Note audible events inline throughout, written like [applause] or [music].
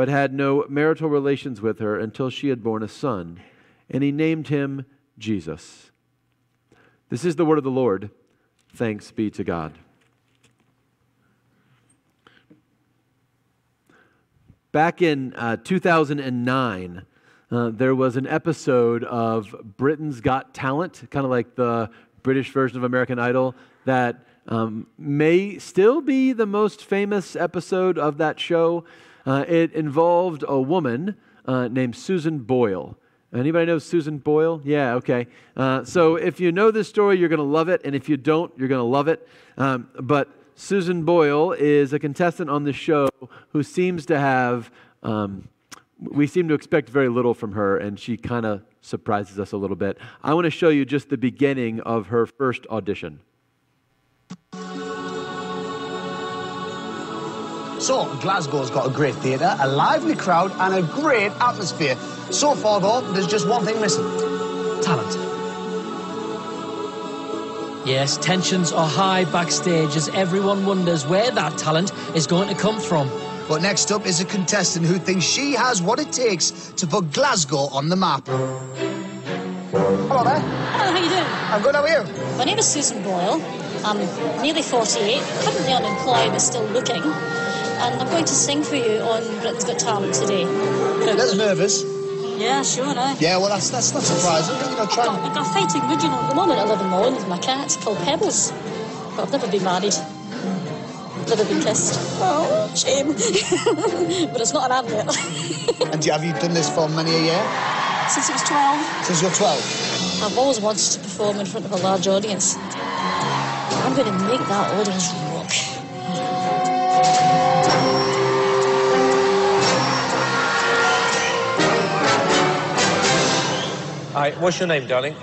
but had no marital relations with her until she had borne a son, and he named him Jesus. This is the word of the Lord. Thanks be to God. Back in uh, 2009, uh, there was an episode of Britain's Got Talent, kind of like the British version of American Idol, that um, may still be the most famous episode of that show. Uh, it involved a woman uh, named Susan Boyle. Anybody know Susan Boyle? Yeah, okay. Uh, so if you know this story, you're going to love it, and if you don't, you're going to love it. Um, but Susan Boyle is a contestant on the show who seems to have, um, we seem to expect very little from her, and she kind of surprises us a little bit. I want to show you just the beginning of her first audition. So, Glasgow's got a great theatre, a lively crowd, and a great atmosphere. So far, though, there's just one thing missing talent. Yes, tensions are high backstage as everyone wonders where that talent is going to come from. But next up is a contestant who thinks she has what it takes to put Glasgow on the map. Hello there. Hello, how are you doing? I'm good, how are you? My name is Susan Boyle. I'm nearly 48, currently unemployed but still looking. And I'm going to sing for you on Britain's Got Talent today. A little nervous. Yeah, sure, no. Yeah, well, that's that's not surprising. You know, try I've got, I've got a fighting mood, you know. At the moment, I live in London with my cat called Pebbles. But I've never been married. I've never been kissed. Oh, shame. [laughs] but it's not an advert. [laughs] And you, have you done this for many a year? Since I was 12, Since you're 12? I've always wanted to perform in front of a large audience. I'm going to make that audience rock. Hi, what's your name, darling?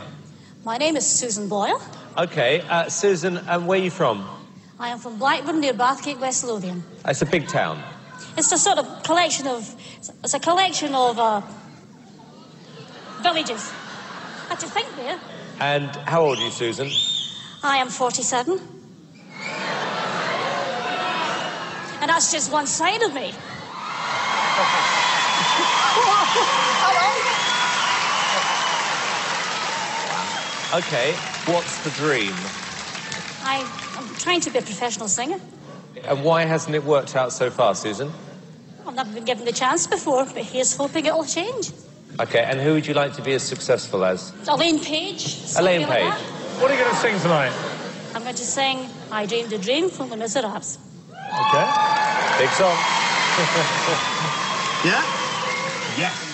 My name is Susan Boyle. Okay, uh, Susan, um, where are you from? I am from Blackburn near Bathgate, West Lothian. It's a big town. It's a sort of collection of, it's a collection of uh, villages. Had to think there. And how old are you, Susan? I am 47. And that's just one side of me. [laughs] Okay, what's the dream? I, I'm trying to be a professional singer. And why hasn't it worked out so far, Susan? I've never been given the chance before, but here's hoping it'll change. Okay, and who would you like to be as successful as? Elaine Paige. Elaine something like Paige. What are you going to sing tonight? I'm going to sing I Dreamed a Dream from the Miserables. Okay. Big song. [laughs] Yeah? Yes.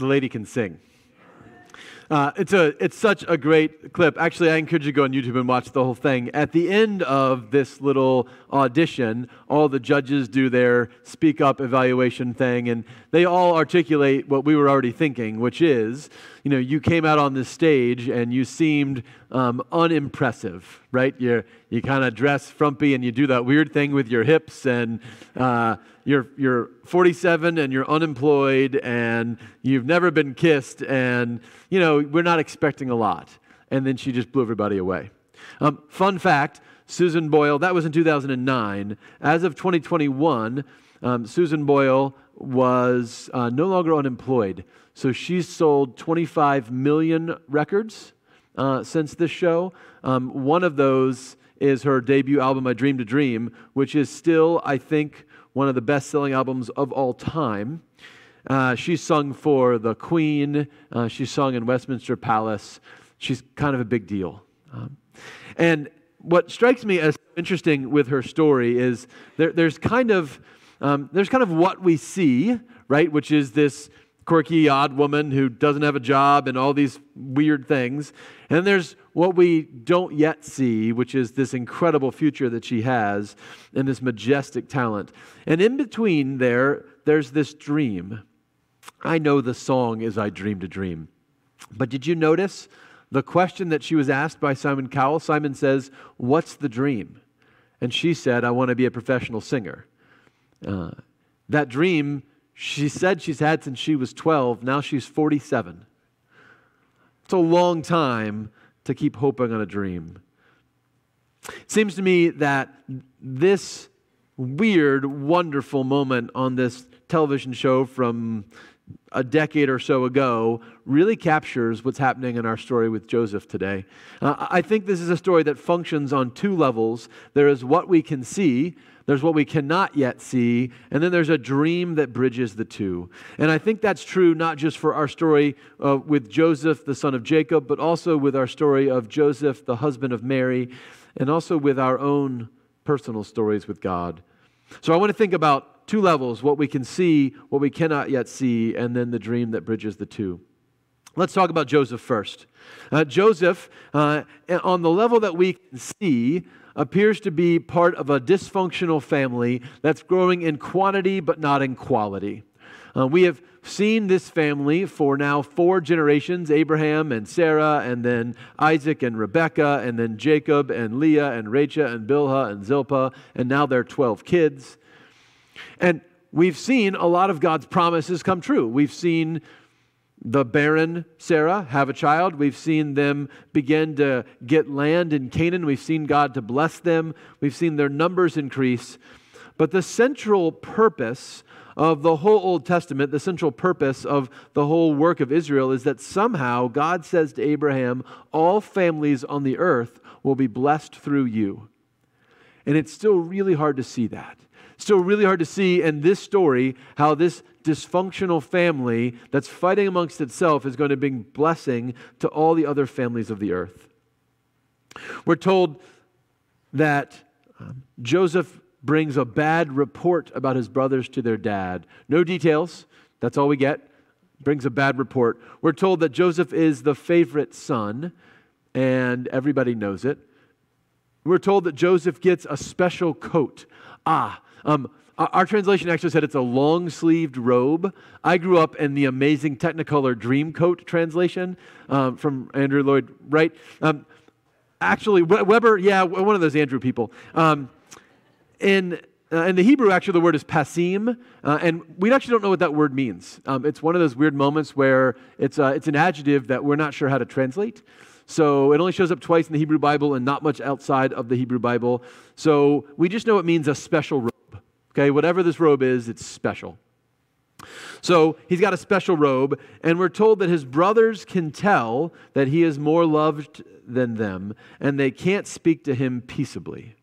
The lady can sing. Uh, it's, a, it's such a great clip. Actually, I encourage you to go on YouTube and watch the whole thing. At the end of this little audition, all the judges do their speak up evaluation thing, and they all articulate what we were already thinking, which is, you know, you came out on this stage and you seemed um, unimpressive, right? you you kind of dress frumpy and you do that weird thing with your hips, and uh, you're, you're 47 and you're unemployed and you've never been kissed, and, you know, we're not expecting a lot. And then she just blew everybody away. Um, fun fact Susan Boyle, that was in 2009. As of 2021, um, Susan Boyle was uh, no longer unemployed. So she's sold 25 million records uh, since this show. Um, one of those is her debut album, I Dreamed a Dream, which is still, I think, one of the best selling albums of all time. Uh, she's sung for the Queen, uh, she's sung in Westminster Palace. She's kind of a big deal. Um, and what strikes me as interesting with her story is there, there's kind of um, there's kind of what we see, right, which is this quirky, odd woman who doesn't have a job and all these weird things. And there's what we don't yet see, which is this incredible future that she has and this majestic talent. And in between there, there's this dream. I know the song is I Dreamed a Dream. But did you notice the question that she was asked by Simon Cowell? Simon says, What's the dream? And she said, I want to be a professional singer. Uh, that dream she said she's had since she was 12. Now she's 47. It's a long time to keep hoping on a dream. It seems to me that this weird, wonderful moment on this television show from a decade or so ago really captures what's happening in our story with Joseph today. Uh, I think this is a story that functions on two levels. There is what we can see, there's what we cannot yet see, and then there's a dream that bridges the two. And I think that's true not just for our story uh, with Joseph, the son of Jacob, but also with our story of Joseph, the husband of Mary, and also with our own personal stories with God. So I want to think about two levels what we can see, what we cannot yet see, and then the dream that bridges the two. Let's talk about Joseph first. Uh, Joseph, uh, on the level that we can see, appears to be part of a dysfunctional family that's growing in quantity but not in quality. Uh, we have seen this family for now four generations Abraham and Sarah, and then Isaac and Rebekah, and then Jacob and Leah and Rachel and Bilhah and Zilpah, and now they're 12 kids. And we've seen a lot of God's promises come true. We've seen the barren Sarah have a child. We've seen them begin to get land in Canaan. We've seen God to bless them. We've seen their numbers increase. But the central purpose of the whole Old Testament, the central purpose of the whole work of Israel is that somehow God says to Abraham, All families on the earth will be blessed through you. And it's still really hard to see that. Still really hard to see in this story how this dysfunctional family that's fighting amongst itself is going to bring blessing to all the other families of the earth. We're told that um, Joseph brings a bad report about his brothers to their dad. No details, that's all we get. Brings a bad report. We're told that Joseph is the favorite son, and everybody knows it. We're told that Joseph gets a special coat. Ah, um, our translation actually said it's a long sleeved robe. I grew up in the amazing Technicolor Dreamcoat translation um, from Andrew Lloyd Wright. Um, actually, Webber, yeah, one of those Andrew people. Um, in, uh, in the Hebrew, actually, the word is pasim, uh, and we actually don't know what that word means. Um, it's one of those weird moments where it's, uh, it's an adjective that we're not sure how to translate. So it only shows up twice in the Hebrew Bible and not much outside of the Hebrew Bible. So we just know it means a special robe. Okay, whatever this robe is, it's special. So he's got a special robe, and we're told that his brothers can tell that he is more loved than them, and they can't speak to him peaceably.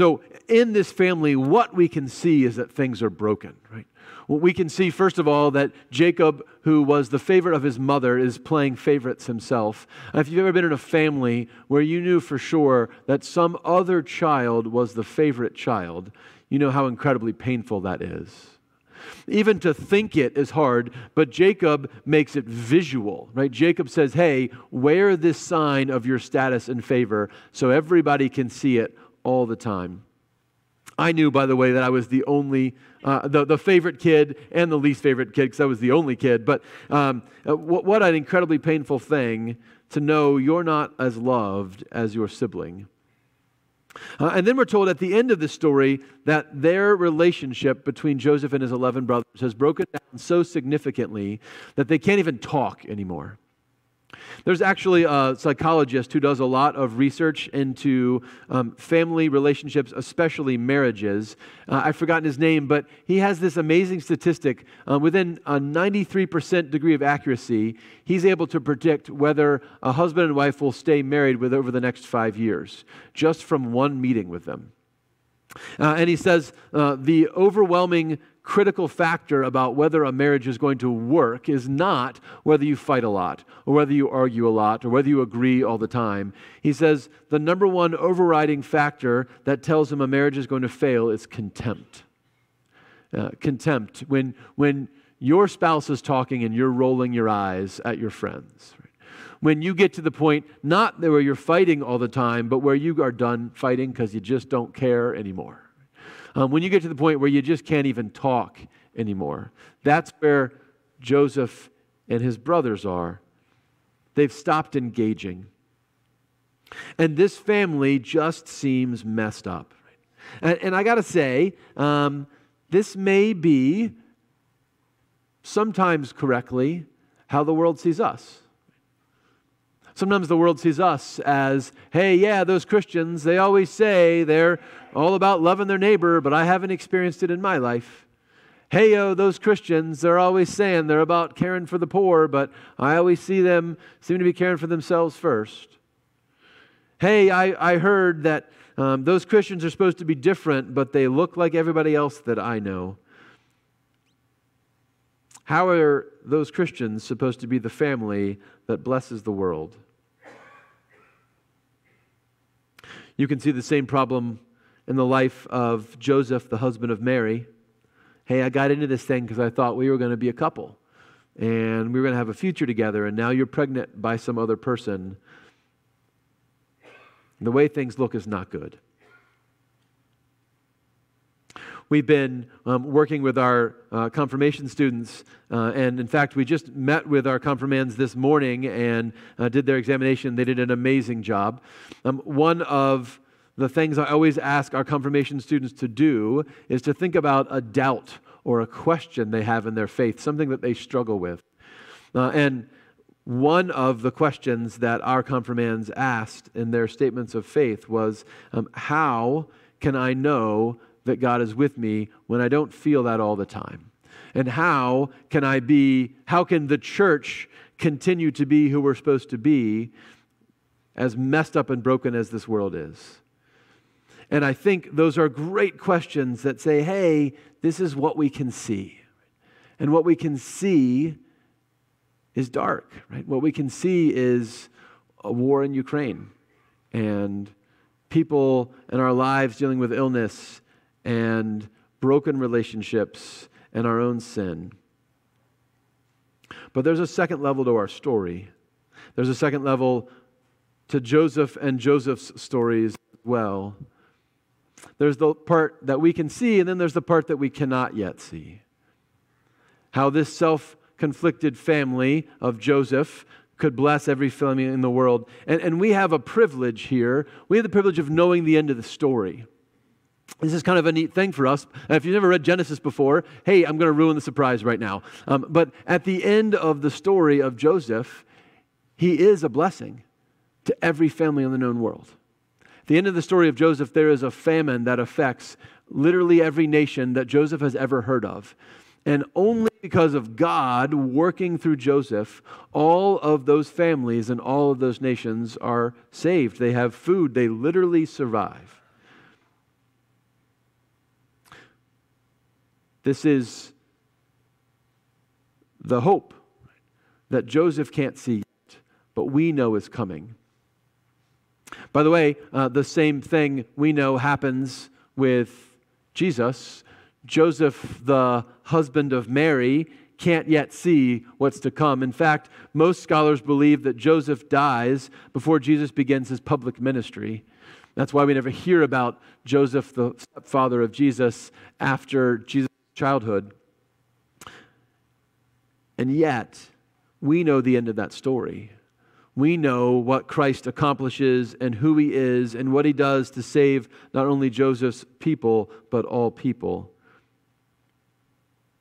So, in this family, what we can see is that things are broken, right? Well, we can see, first of all, that Jacob, who was the favorite of his mother, is playing favorites himself. If you've ever been in a family where you knew for sure that some other child was the favorite child, you know how incredibly painful that is. Even to think it is hard, but Jacob makes it visual, right? Jacob says, Hey, wear this sign of your status and favor so everybody can see it all the time. I knew, by the way, that I was the only, uh, the, the favorite kid and the least favorite kid because I was the only kid. But um, uh, what, what an incredibly painful thing to know you're not as loved as your sibling. Uh, and then we're told at the end of the story that their relationship between Joseph and his 11 brothers has broken down so significantly that they can't even talk anymore. There's actually a psychologist who does a lot of research into um, family relationships, especially marriages. Uh, I've forgotten his name, but he has this amazing statistic. Uh, within a 93% degree of accuracy, he's able to predict whether a husband and wife will stay married with over the next five years, just from one meeting with them. Uh, and he says uh, the overwhelming critical factor about whether a marriage is going to work is not whether you fight a lot or whether you argue a lot or whether you agree all the time. He says the number one overriding factor that tells him a marriage is going to fail is contempt. Uh, contempt. When, when your spouse is talking and you're rolling your eyes at your friends. When you get to the point, not where you're fighting all the time, but where you are done fighting because you just don't care anymore. Um, when you get to the point where you just can't even talk anymore, that's where Joseph and his brothers are. They've stopped engaging. And this family just seems messed up. And, and I got to say, um, this may be sometimes correctly how the world sees us. Sometimes the world sees us as, hey, yeah, those Christians, they always say they're all about loving their neighbor, but I haven't experienced it in my life. Hey, yo, those Christians, they're always saying they're about caring for the poor, but I always see them seem to be caring for themselves first. Hey, I, I heard that um, those Christians are supposed to be different, but they look like everybody else that I know. How are those Christians supposed to be the family that blesses the world? You can see the same problem in the life of Joseph, the husband of Mary. Hey, I got into this thing because I thought we were going to be a couple and we were going to have a future together, and now you're pregnant by some other person. The way things look is not good. We've been um, working with our uh, confirmation students, uh, and in fact, we just met with our confirmands this morning and uh, did their examination. They did an amazing job. Um, one of the things I always ask our confirmation students to do is to think about a doubt or a question they have in their faith, something that they struggle with. Uh, and one of the questions that our confirmands asked in their statements of faith was um, How can I know that God is with me when I don't feel that all the time? And how can I be, how can the church continue to be who we're supposed to be as messed up and broken as this world is? And I think those are great questions that say, hey, this is what we can see. And what we can see is dark, right? What we can see is a war in Ukraine and people in our lives dealing with illness and broken relationships and our own sin. But there's a second level to our story. There's a second level to Joseph and Joseph's stories as well. There's the part that we can see, and then there's the part that we cannot yet see. How this self conflicted family of Joseph could bless every family in the world. And, and we have a privilege here. We have the privilege of knowing the end of the story. This is kind of a neat thing for us. If you've never read Genesis before, hey, I'm going to ruin the surprise right now. Um, but at the end of the story of Joseph, he is a blessing to every family in the known world. At the end of the story of Joseph, there is a famine that affects literally every nation that Joseph has ever heard of. And only because of God working through Joseph, all of those families and all of those nations are saved. They have food, they literally survive. This is the hope that Joseph can't see yet, but we know is coming. By the way, uh, the same thing we know happens with Jesus. Joseph, the husband of Mary, can't yet see what's to come. In fact, most scholars believe that Joseph dies before Jesus begins his public ministry. That's why we never hear about Joseph, the father of Jesus, after Jesus' childhood. And yet, we know the end of that story. We know what Christ accomplishes and who he is and what he does to save not only Joseph's people, but all people.